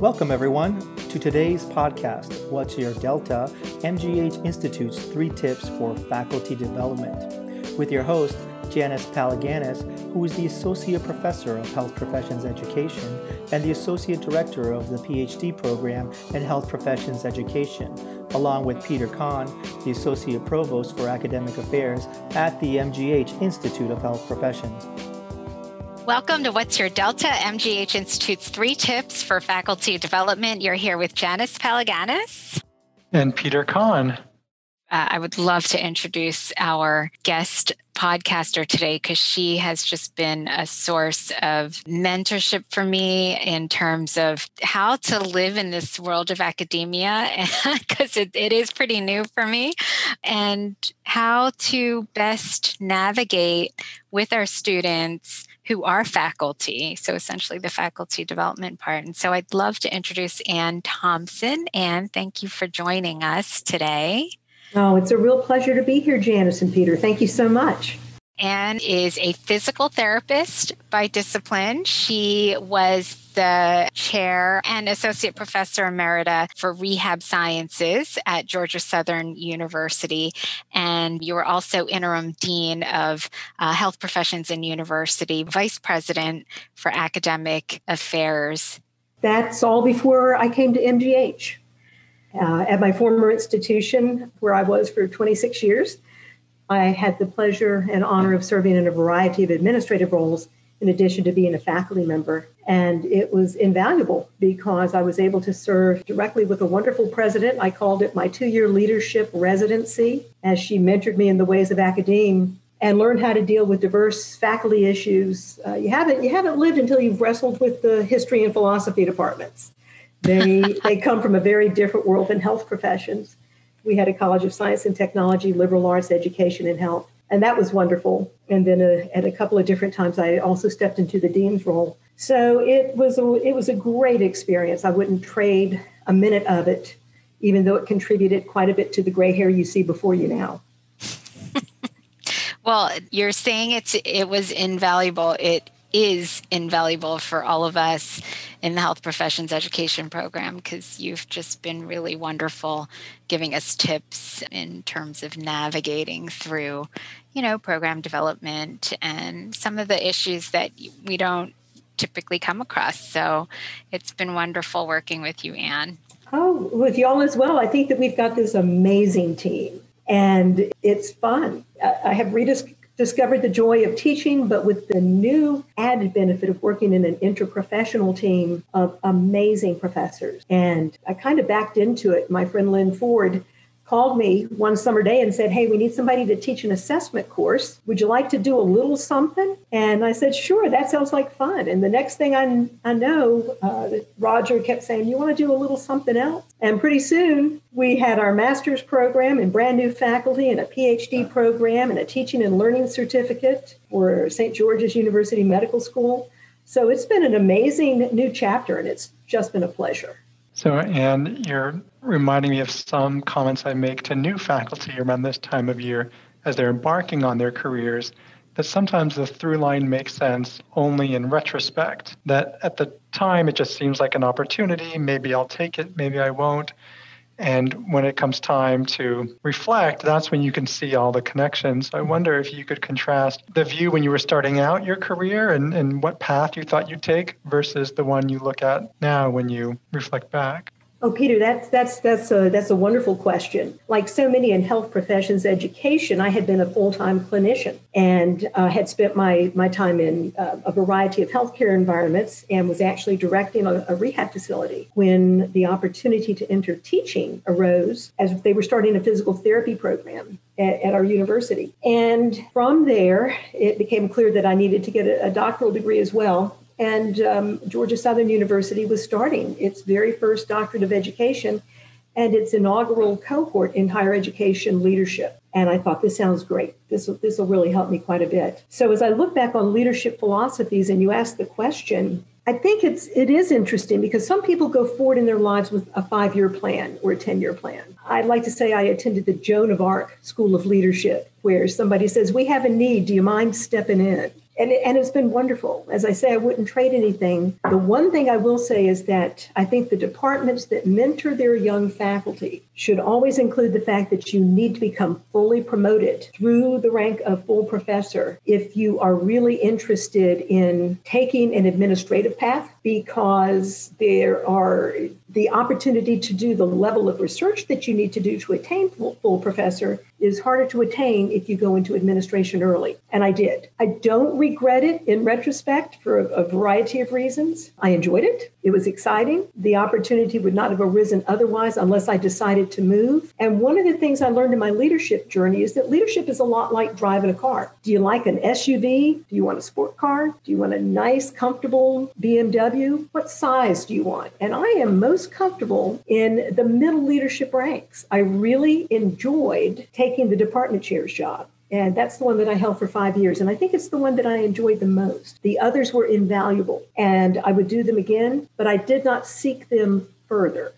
Welcome, everyone, to today's podcast What's Your Delta? MGH Institute's three tips for faculty development. With your host, Janice Palaganas, who is the Associate Professor of Health Professions Education and the Associate Director of the PhD program in Health Professions Education, along with Peter Cahn, the Associate Provost for Academic Affairs at the MGH Institute of Health Professions. Welcome to What's Your Delta, MGH Institute's three tips for faculty development. You're here with Janice Palaganas. And Peter Cahn. Uh, I would love to introduce our guest podcaster today because she has just been a source of mentorship for me in terms of how to live in this world of academia because it, it is pretty new for me and how to best navigate with our students who are faculty. So essentially the faculty development part. And so I'd love to introduce Ann Thompson. Anne, thank you for joining us today. Oh, it's a real pleasure to be here, Janice and Peter. Thank you so much. Anne is a physical therapist by discipline. She was the chair and associate professor emerita for rehab sciences at Georgia Southern University. And you were also interim dean of uh, health professions and university, vice president for academic affairs. That's all before I came to MGH. Uh, at my former institution, where I was for 26 years, I had the pleasure and honor of serving in a variety of administrative roles in addition to being a faculty member. And it was invaluable because I was able to serve directly with a wonderful president. I called it my two year leadership residency as she mentored me in the ways of academia and learned how to deal with diverse faculty issues. Uh, you haven't you haven't lived until you've wrestled with the history and philosophy departments. They they come from a very different world than health professions. We had a College of Science and Technology, liberal arts education, and health and that was wonderful. And then uh, at a couple of different times, I also stepped into the dean's role. So it was a, it was a great experience. I wouldn't trade a minute of it, even though it contributed quite a bit to the gray hair you see before you now. well, you're saying it's it was invaluable. It is invaluable for all of us in the health professions education program because you've just been really wonderful giving us tips in terms of navigating through you know program development and some of the issues that we don't typically come across. So it's been wonderful working with you anne. Oh with y'all as well. I think that we've got this amazing team and it's fun. I have rediscovered discovered the joy of teaching, but with the new added benefit of working in an interprofessional team of amazing professors. And I kind of backed into it. My friend Lynn Ford called me one summer day and said, Hey, we need somebody to teach an assessment course. Would you like to do a little something? And I said, Sure, that sounds like fun. And the next thing I, I know, uh, Roger kept saying, You want to do a little something else? And pretty soon we had our master's program and brand new faculty and a PhD program and a teaching and learning certificate for St. George's University Medical School. So it's been an amazing new chapter and it's just been a pleasure. So, Anne, you're reminding me of some comments I make to new faculty around this time of year as they're embarking on their careers. That sometimes the through line makes sense only in retrospect. That at the time it just seems like an opportunity. Maybe I'll take it, maybe I won't. And when it comes time to reflect, that's when you can see all the connections. I mm-hmm. wonder if you could contrast the view when you were starting out your career and, and what path you thought you'd take versus the one you look at now when you reflect back. Oh, Peter, that's that's that's a that's a wonderful question. Like so many in health professions education, I had been a full time clinician and uh, had spent my my time in uh, a variety of healthcare environments and was actually directing a, a, rehab facility when the opportunity to enter teaching arose as they were starting a physical therapy program at, at our university. And from there, it became clear that I needed to get a, a doctoral degree as well and um, Georgia Southern University was starting its very first doctorate of education and its inaugural cohort in higher education leadership. And I thought, this sounds great. This this will really help me quite a bit. So as I look back on leadership philosophies and you ask the question, I think it's it is interesting because some people go forward in their lives with a five-year plan or a 10-year plan. I'd like to say I attended the Joan of Arc School of Leadership, where somebody says, We have a need. Do you mind stepping in? And, and it's been wonderful. As I say, I wouldn't trade anything. The one thing I will say is that I think the departments that mentor their young faculty should always include the fact that you need to become fully promoted through the rank of full professor if you are really interested in taking an administrative path because there are the opportunity to do the level of research that you need to do to attain full, full, professor is harder to attain if you go into administration early. And I did. I don't regret it in retrospect for a, a variety of reasons. I enjoyed it. It was exciting. The opportunity would not have arisen otherwise unless I decided to move. And one of the things I learned in my leadership journey is that leadership is a lot like driving a car. Do you like an SUV? Do you want a sport car? Do you want a nice, comfortable BMW? What size do you want? And I am most comfortable in the middle leadership ranks. I really enjoyed taking the department chair's job. And that's the one that I held for five years. And I think it's the one that I enjoyed the most. The others were invaluable and I would do them again, but I did not seek them further.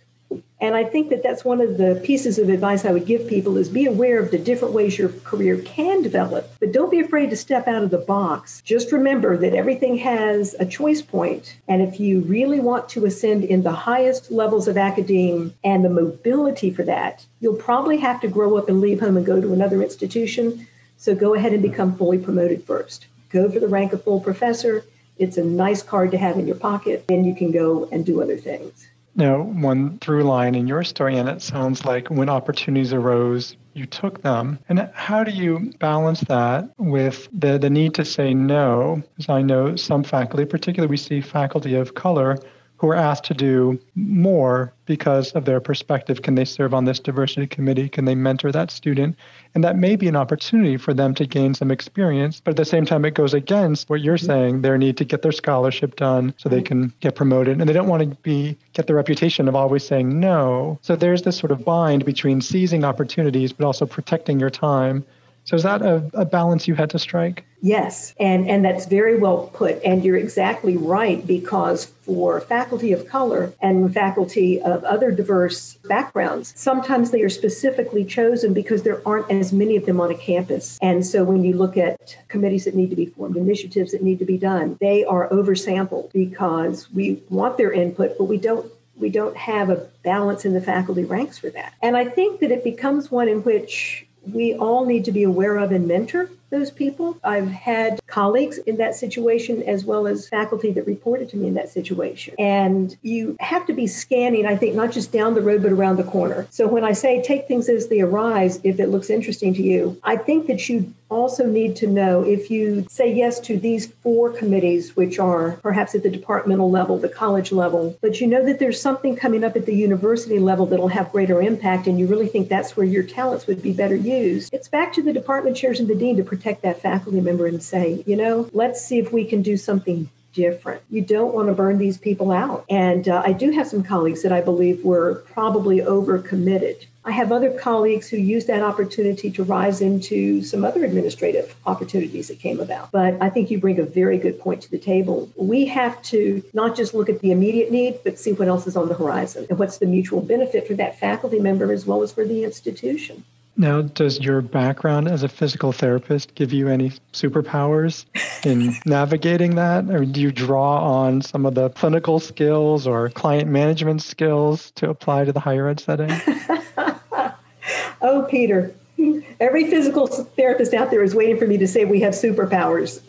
And I think that that's one of the pieces of advice I would give people is be aware of the different ways your career can develop, but don't be afraid to step out of the box. Just remember that everything has a choice point, and if you really want to ascend in the highest levels of academe and the mobility for that, you'll probably have to grow up and leave home and go to another institution. So go ahead and become fully promoted first. Go for the rank of full professor. It's a nice card to have in your pocket, and you can go and do other things. Now, one through line in your story, and it sounds like when opportunities arose, you took them. And how do you balance that with the, the need to say no? Because I know some faculty, particularly we see faculty of color, who are asked to do more because of their perspective. Can they serve on this diversity committee? Can they mentor that student? And that may be an opportunity for them to gain some experience, but at the same time, it goes against what you're saying their need to get their scholarship done so they can get promoted. And they don't want to be get the reputation of always saying no. So there's this sort of bind between seizing opportunities, but also protecting your time so is that a, a, balance you had to strike? Yes, and, and that's very well put. And you're exactly right, because for faculty of color and faculty of other diverse backgrounds, sometimes they are specifically chosen because there aren't as many of them on a campus. And so when you look at committees that need to be formed, initiatives that need to be done, they are oversampled because we want their input, but we don't we don't have a balance in the faculty ranks for that. And I think that it becomes one in which we all need to be aware of and mentor those people. I've had colleagues in that situation as well as faculty that reported to me in that situation. And you have to be scanning, I think, not just down the road, but around the corner. So when I say take things as they arise, if it looks interesting to you, I think that you also need to know if you say yes to these four committees, which are perhaps at the departmental level, the college level, but you know that there's something coming up at the university level that'll have greater impact, and you really think that's where your talents would be better used. It's back to the department chairs and the dean to protect that faculty member and say, you know, let's see if we can do something different. You don't want to burn these people out. And uh, I do have some colleagues that I believe were probably overcommitted. I have other colleagues who used that opportunity to rise into some other administrative opportunities that came about. But I think you bring a very good point to the table. We have to not just look at the immediate need, but see what else is on the horizon and what's the mutual benefit for that faculty member as well as for the institution. Now, does your background as a physical therapist give you any superpowers in navigating that? Or do you draw on some of the clinical skills or client management skills to apply to the higher ed setting? oh, Peter, every physical therapist out there is waiting for me to say we have superpowers.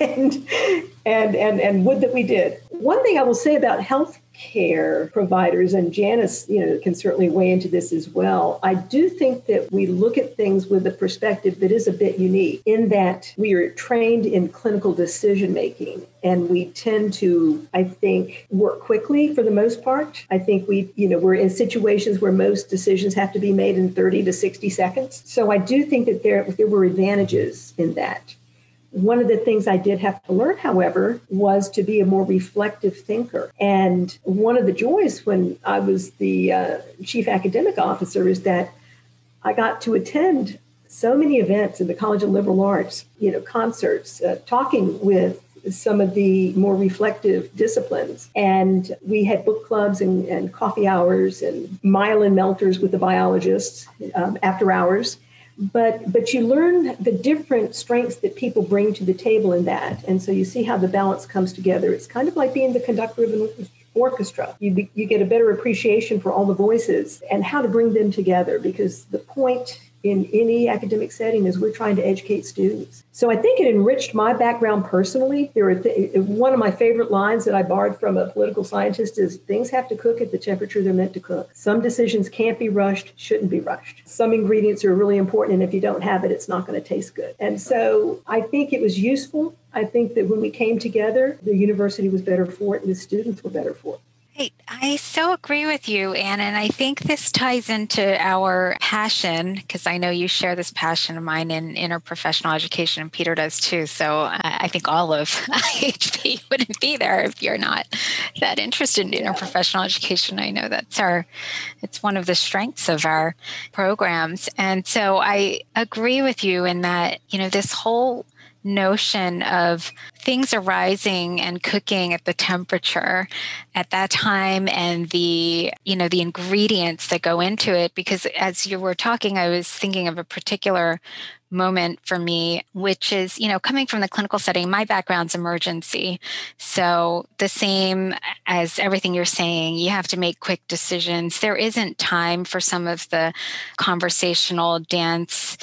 and, and, and, and would that we did. One thing I will say about health care providers, and Janice, you know, can certainly weigh into this as well. I do think that we look at things with a perspective that is a bit unique in that we are trained in clinical decision making and we tend to i think work quickly for the most part. I think we you know we're in situations where most decisions have to be made in 30 to 60 seconds. So i do think that there there were advantages in that one of the things I did have to learn, however, was to be a more reflective thinker. And one of the joys when I was the uh, chief academic officer is that I got to attend so many events in the College of Liberal Arts, you know, concerts, uh, talking with some of the more reflective disciplines. And we had book clubs and, and coffee hours and myelin melters with the biologists um, after hours but but you learn the different strengths that people bring to the table in that. And so you see how the balance comes together. It's kind of like being the conductor of an orchestra. You be, you get a better appreciation for all the voices and how to bring them together because the point in any academic setting is we're trying to educate students. So I think it enriched my background personally. There were th- one of my favorite lines that I borrowed from a political scientist is things have to cook at the temperature they're meant to cook. Some decisions can't be rushed, shouldn't be rushed. Some ingredients are really important and if you don't have it it's not going to taste good. And so I think it was useful. I think that when we came together, the university was better for it and the students were better for it. I, I so agree with you, Anne. And I think this ties into our passion because I know you share this passion of mine in interprofessional education, and Peter does too. So I, I think all of IHP wouldn't be there if you're not that interested in interprofessional education. I know that's our, it's one of the strengths of our programs. And so I agree with you in that, you know, this whole notion of things arising and cooking at the temperature at that time and the you know the ingredients that go into it. Because as you were talking i was thinking of a particular moment for me which is you know coming from the clinical setting my background's emergency. So the same as everything you're saying you have to make quick decisions. There isn't time for some of the conversational dance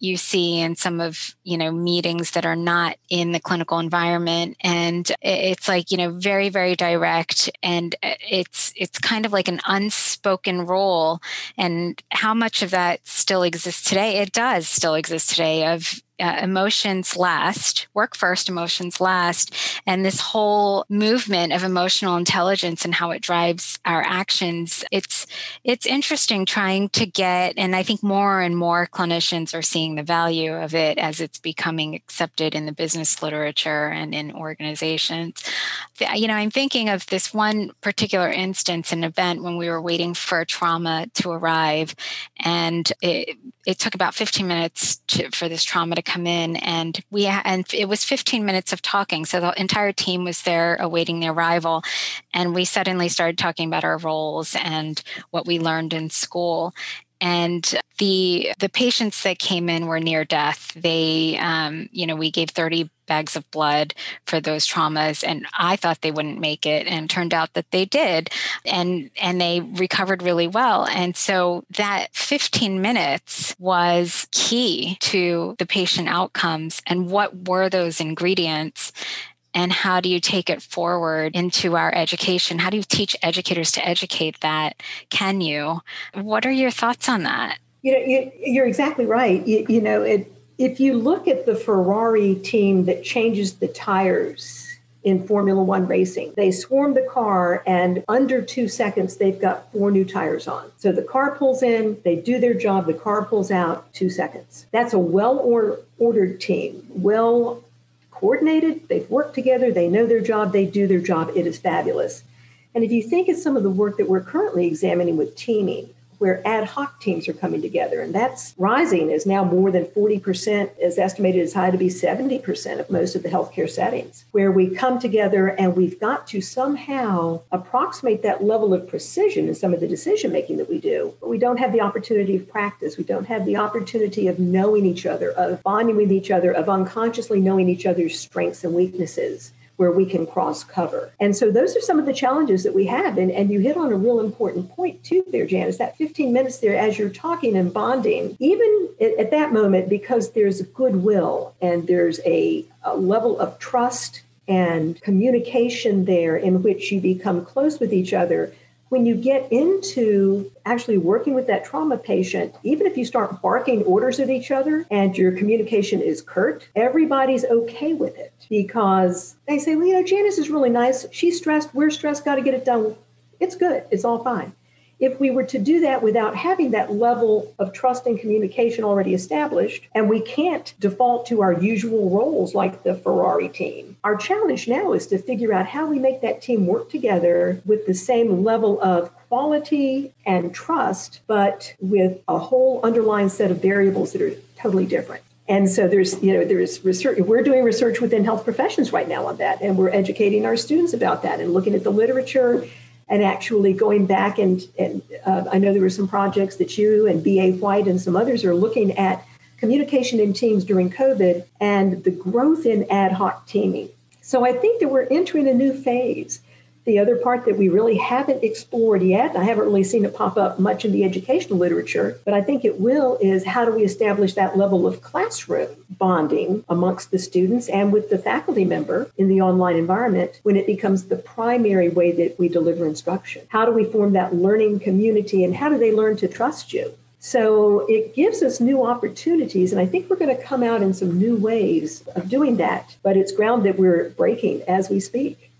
you see in some of you know meetings that are not in the clinical environment. And it's like you know very very direct. And uh, it's it's kind of like an unspoken role. And how much of that still exists today it does still exist today of uh, emotions last, work first, emotions last, and this whole movement of emotional intelligence and how it drives our actions. It's it's interesting trying to get, and I think more and more clinicians are seeing the value of it as it's becoming accepted in the business literature and in organizations. You know, I'm thinking of this one particular instance, an event when we were waiting for trauma to arrive, and it, it took about 15 minutes to, for this trauma to come in and we and it was 15 minutes of talking so the entire team was there awaiting the arrival. And we suddenly started talking about our roles and what we learned in school. And the the patients that came in were near death. They um, you know we gave 30 bags of blood for those traumas and i thought they wouldn't make it and turned out that they did and and they recovered really well and so that 15 minutes was key to the patient outcomes and what were those ingredients and how do you take it forward into our education? How do you teach educators to educate that? Can you? What are your thoughts on that? You know, you, are exactly right. You, you know, it, if you look at the Ferrari team that changes the tires in Formula One racing. They swarm the car, and under two seconds, they've got four new tires on. So the car pulls in, they do their job, the car pulls out, two seconds. That's a well ordered team, well coordinated, they've worked together, they know their job, they do their job. It is fabulous. And if you think of some of the work that we're currently examining with teaming, where ad hoc teams are coming together. And that's rising is now more than 40%, is estimated as high to be 70% of most of the healthcare settings, where we come together and we've got to somehow approximate that level of precision in some of the decision making that we do. But we don't have the opportunity of practice. We don't have the opportunity of knowing each other, of bonding with each other, of unconsciously knowing each other's strengths and weaknesses where we can cross cover. And so those are some of the challenges that we have. And, and you hit on a real important point too there, Janice, that 15 minutes there as you're talking and bonding, even at, at that moment, because there's goodwill and there's a, a level of trust and communication there in which you become close with each other when you get into actually working with that trauma patient, even if you start barking orders at each other and your communication is curt, everybody's okay with it because they say, well, you know, Janice is really nice. She's stressed. We're stressed. Got to get it done. It's good. It's all fine if we were to do that without having that level of trust and communication already established, and we can't default to our usual roles like the Ferrari team, our challenge now is to figure out how we make that team work together with the same level of quality and trust, but with a whole underlying set of variables that are totally different. And so there's, you know, there's research. We're doing research within health professions right now on that, and we're educating our students about that and looking at the literature and actually going back and, and uh, I know there were some projects that you and BA White and some others are looking at communication in teams during COVID and the growth in ad hoc teaming. So I think that we're entering a new phase the other part that we really haven't explored yet, I haven't really seen it pop up much in the educational literature, but I think it will, is how do we establish that level of classroom bonding amongst the students and with the faculty member in the online environment when it becomes the primary way that we deliver instruction? How do we form that learning community and how do they learn to trust you? So it gives us new opportunities, and I think we're going to come out in some new ways of doing that. But it's ground that we're breaking as we speak.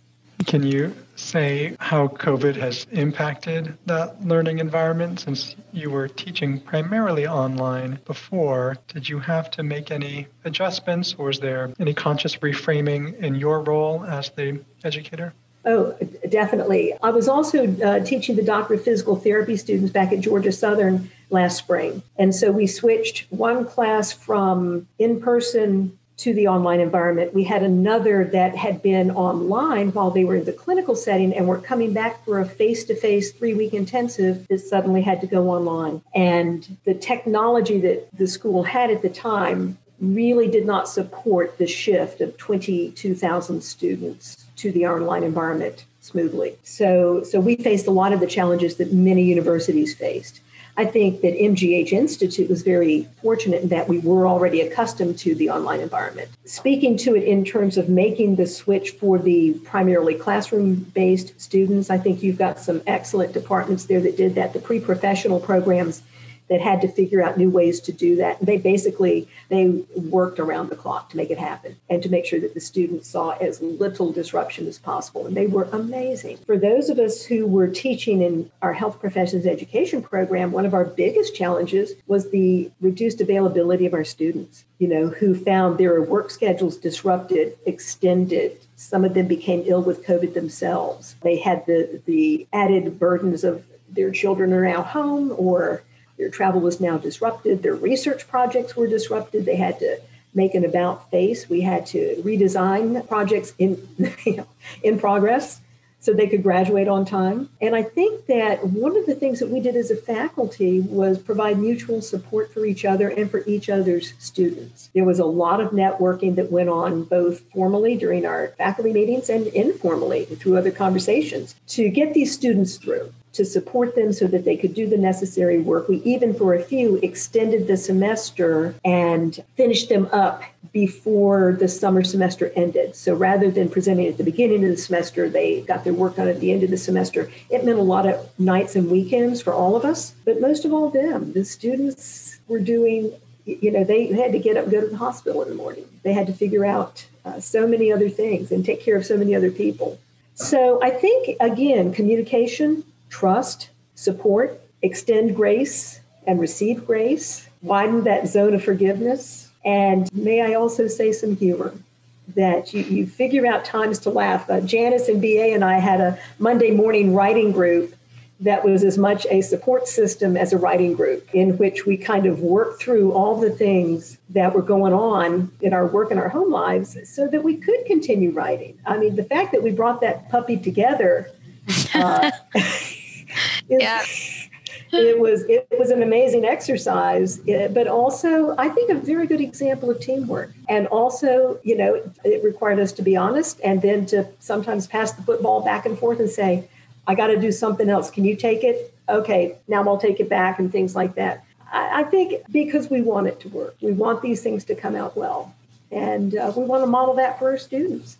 Can you say how COVID has impacted that learning environment since you were teaching primarily online before? Did you have to make any adjustments or is there any conscious reframing in your role as the educator? Oh, definitely. I was also uh, teaching the doctor of physical therapy students back at Georgia Southern last spring. And so we switched one class from in person to the online environment. We had another that had been online while they were in the clinical setting and were coming back for a face to face three week intensive that suddenly had to go online. And the technology that the school had at the time really did not support the shift of 22,000 students to the online environment smoothly. So, so we faced a lot of the challenges that many universities faced. I think that MGH Institute was very fortunate in that we were already accustomed to the online environment. Speaking to it in terms of making the switch for the primarily classroom based students, I think you've got some excellent departments there that did that. The pre professional programs that had to figure out new ways to do that. And they basically they worked around the clock to make it happen and to make sure that the students saw as little disruption as possible. And they were amazing. For those of us who were teaching in our health professions education program, one of our biggest challenges was the reduced availability of our students, you know, who found their work schedules disrupted, extended, some of them became ill with COVID themselves. They had the, the added burdens of their children are now home or their travel was now disrupted. Their research projects were disrupted. They had to make an about face. We had to redesign projects in, in progress so they could graduate on time. And I think that one of the things that we did as a faculty was provide mutual support for each other and for each other's students. There was a lot of networking that went on both formally during our faculty meetings and informally through other conversations to get these students through to support them so that they could do the necessary work. We even, for a few, extended the semester and finished them up before the summer semester ended. So rather than presenting at the beginning of the semester, they got their work done at the end of the semester. It meant a lot of nights and weekends for all of us, but most of all, them. The students were doing, you know, they had to get up go to the hospital in the morning. They had to figure out uh, so many other things and take care of so many other people. So I think, again, communication trust, support, extend grace and receive grace, widen that zone of forgiveness. And may I also say some humor that you, you figure out times to laugh. Uh, Janice and BA and I had a Monday morning writing group that was as much a support system as a writing group in which we kind of worked through all the things that were going on in our work and our home lives so that we could continue writing. I mean, the fact that we brought that puppy together. Uh, yeah. it was it was an amazing exercise but also i think a very good example of teamwork. And also you know it required us to be honest and then to sometimes pass the football back and forth and say i got to do something else. Can you take it? Okay now i'll take it back and things like that. I, I think because we want it to work we want these things to come out well. And uh, we want to model that for our students.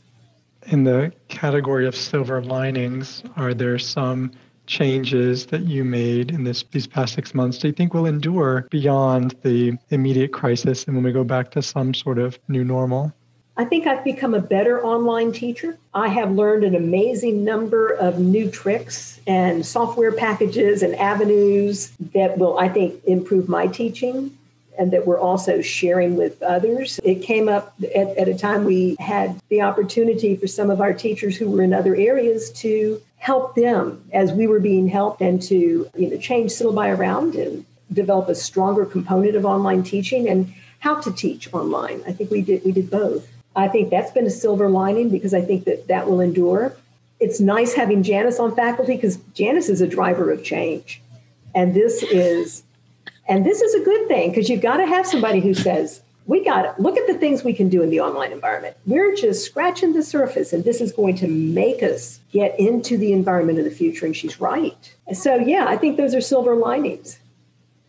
In the category of silver linings are there some changes that you made in this these past six months do you think will endure beyond the immediate crisis and when we go back to some sort of new normal? I think I've become a better online teacher. I have learned an amazing number of new tricks and software packages and avenues that will, I think, improve my teaching and that we're also sharing with others. It came up at, at, a time we had the opportunity for some of our teachers who were in other areas to help them as we were being helped and to you know change syllabi around and develop a stronger component of online teaching and how to teach online. I think we did we did both. I think that's been a silver lining because I think that that will endure. it's nice having Janice on faculty because Janice is a driver of change. And this is and this is a good thing because you've got to have somebody who says, we got it. Look at the things we can do in the online environment. We're just scratching the surface, and this is going to make us get into the environment of the future. And she's right. So, yeah, I think those are silver linings.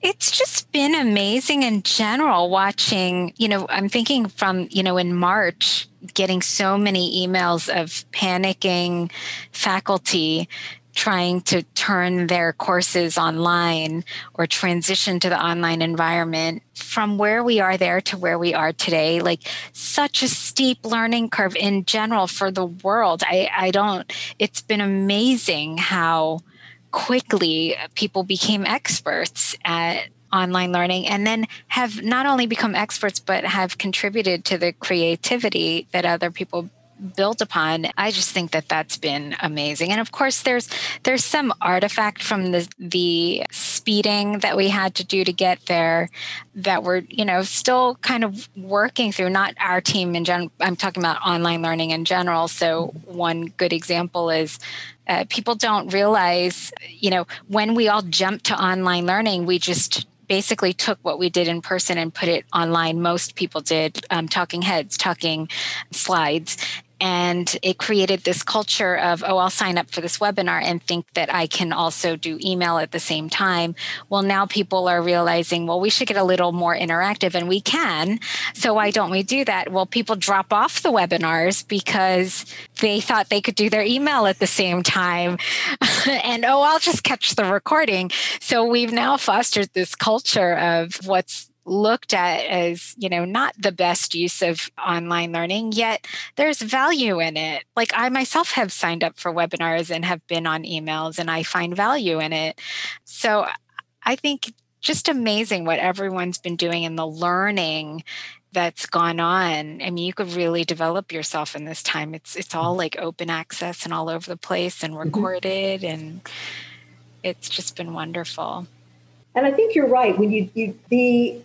It's just been amazing in general watching, you know, I'm thinking from, you know, in March, getting so many emails of panicking faculty trying to turn their courses online or transition to the online environment from where we are there to where we are today. Like such a steep learning curve in general for the world. I i don't it's been amazing how quickly people became experts at online learning and then have not only become experts but have contributed to the creativity that other people built upon i just think that that's been amazing. And of course there's there's some artifact from the the speeding that we had to do to get there that we're you know still kind of working through not our team in general i'm talking about online learning in general. So one good example is uh, people don't realize you know when we all jump to online learning we just basically took what we did in person and put it online. Most people did um, talking heads, talking slides and it created this culture of oh i'll sign up for this webinar and think that i can also do email at the same time. Well now people are realizing well we should get a little more interactive and we can. So why don't we do that? Well people drop off the webinars because they thought they could do their email at the same time. And oh i'll just catch the recording. So we've now fostered this culture of what's looked at as you know not the best use of online learning yet there's value in it like i myself have signed up for webinars and have been on emails and i find value in it so i think just amazing what everyone's been doing in the learning that's gone on. I mean, you could really develop yourself in this time. It's it's all like open access and all over the place and mm-hmm. recorded mm-hmm. and it's just been wonderful. And I think you're right. When you, you the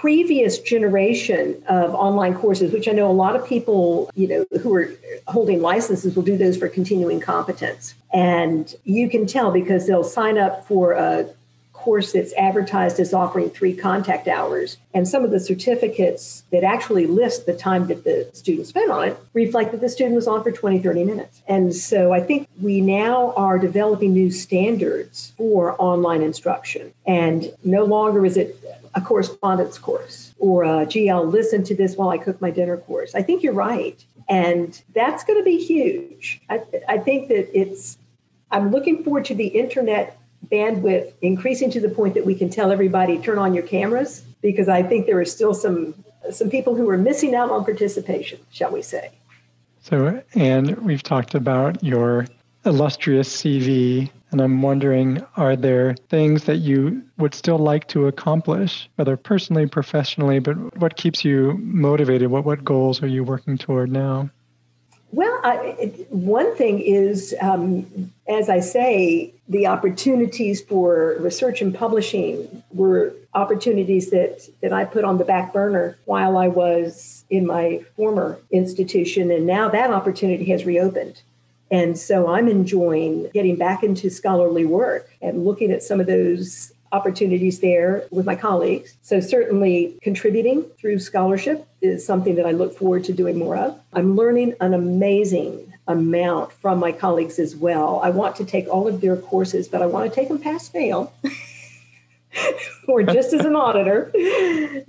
previous generation of online courses, which I know a lot of people, you know, who are holding licenses will do those for continuing competence. And you can tell because they'll sign up for a course that's advertised as offering three contact hours. And some of the certificates that actually list the time that the student spent on it reflect that the student was on for 20, 30 minutes. And so I think we now are developing new standards for online instruction. And no longer is it a correspondence course or a gee, I'll listen to this while I cook my dinner course. I think you're right. And that's going to be huge. I, I think that it's, I'm looking forward to the internet bandwidth increasing to the point that we can tell everybody turn on your cameras because I think there are still some some people who are missing out on participation, shall we say. So, and we've talked about your illustrious CV, and I'm wondering are there things that you would still like to accomplish, whether personally, professionally, but what keeps you motivated? What, what goals are you working toward now? Well, I, one thing is, um, as I say, the opportunities for research and publishing were opportunities that, that I put on the back burner while I was in my former institution. And now that opportunity has reopened. And so I'm enjoying getting back into scholarly work and looking at some of those opportunities there with my colleagues. So, certainly contributing through scholarship is something that I look forward to doing more of. I'm learning an amazing amount from my colleagues as well. I want to take all of their courses, but I want to take them pass fail. or just as an auditor,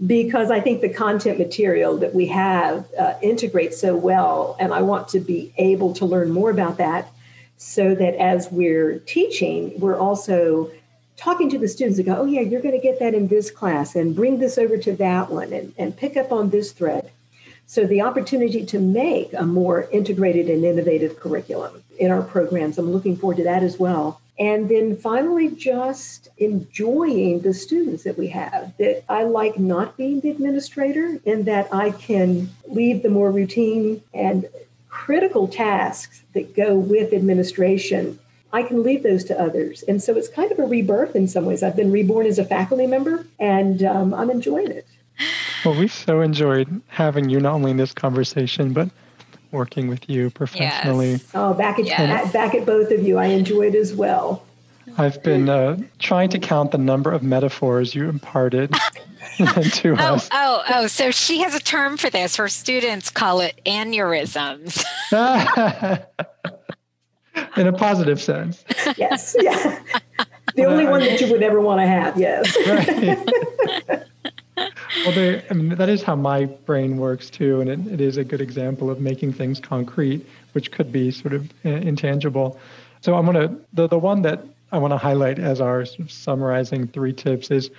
because I think the content material that we have uh, integrates so well. And I want to be able to learn more about that so that as we're teaching, we're also talking to the students and go, oh, yeah, you're going to get that in this class and bring this over to that one and, and pick up on this thread. So, the opportunity to make a more integrated and innovative curriculum in our programs, I'm looking forward to that as well. And then finally, just enjoying the students that we have. That I like not being the administrator, in that I can leave the more routine and critical tasks that go with administration I can leave those to others. And so it's kind of a rebirth in some ways. I've been reborn as a faculty member and um, I'm enjoying it. Well, we've so enjoyed having you not only in this conversation, but working with you professionally. Yes. Oh, back at Yes. back at both of you, I enjoyed as well. I've been uh, trying to count the number of metaphors you imparted to Oh, us. oh, oh. So she has a term for this. Her students call it aneurysms. In a positive sense. Yes, yeah. The only one that you would ever want to have. Yes. Right. well, I mean, that is how my brain works too, and it, it is a good example of making things concrete, which could be sort of uh, intangible. So I'm gonna the the one that I want to highlight as our sort of summarizing three tips is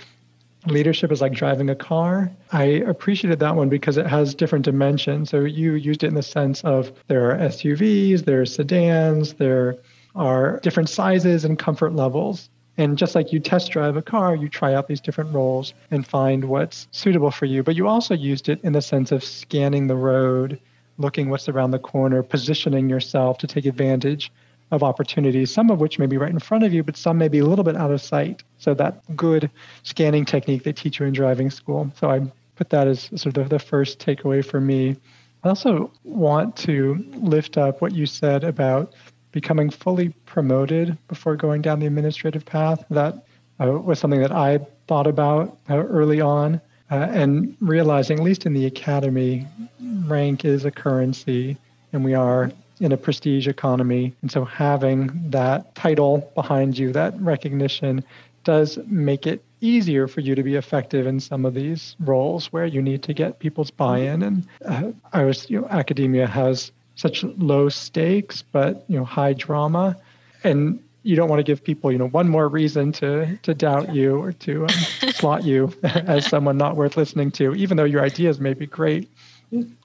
leadership is like driving a car. I appreciated that one because it has different dimensions. So you used it in the sense of there are SUVs, there are sedans, there are different sizes and comfort levels. And just like you test drive a car, you try out these different roles and find what's suitable for you. But you also used it in the sense of scanning the road, looking what's around the corner, positioning yourself to take advantage of opportunities, some of which may be right in front of you, but some may be a little bit out of sight. So that good scanning technique they teach you in driving school. So I put that as sort of the first takeaway for me. I also want to lift up what you said about becoming fully promoted before going down the administrative path. That uh, was something that I thought about uh, early on, uh, and realizing, at least in the academy, rank is a currency, and we are in a prestige economy. And so having that title behind you, that recognition, does make it easier for you to be effective in some of these roles where you need to get people's buy-in. And uh, I was, you know, academia has such low stakes, but you know, high drama, and you don't want to give people, you know, one more reason to to doubt you or to um, slot you as someone not worth listening to, even though your ideas may be great.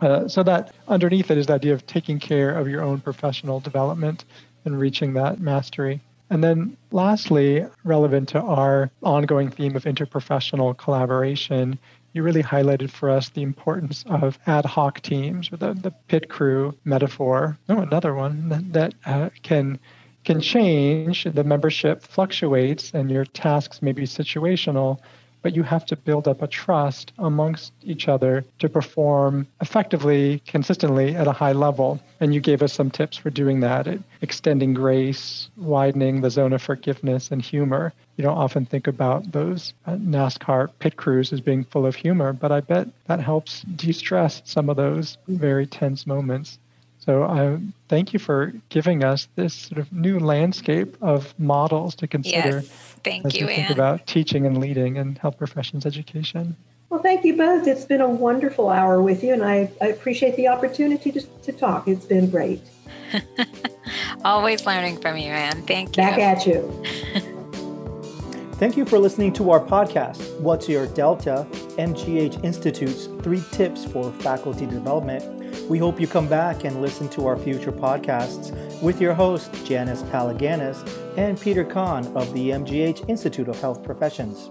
Uh, so that underneath it is the idea of taking care of your own professional development and reaching that mastery. And then lastly, relevant to our ongoing theme of interprofessional collaboration, you really highlighted for us the importance of ad hoc teams or the, the pit crew metaphor. Oh, another one that, that uh, can can change. The membership fluctuates and your tasks may be situational, but you have to build up a trust amongst each other to perform effectively, consistently at a high level. And you gave us some tips for doing that, extending grace, widening the zone of forgiveness and humor. You don't often think about those uh, NASCAR pit crews as being full of humor, but I bet that helps de stress some of those very tense moments. So I thank you for giving us this sort of new landscape of models to consider Yes. Thank as you, we think Anne. about teaching and leading in health professions education. Well, thank you both. It's been a wonderful hour with you, and I, I appreciate the opportunity to, to talk. It's been great. Always learning from you, Anne. Thank you. Back at you. Thank you for listening to our podcast, What's Your Delta? MGH Institute's three tips for faculty development. We hope you come back and listen to our future podcasts with your hosts, Janice Palaganas and Peter Cahn of the MGH Institute of Health Professions.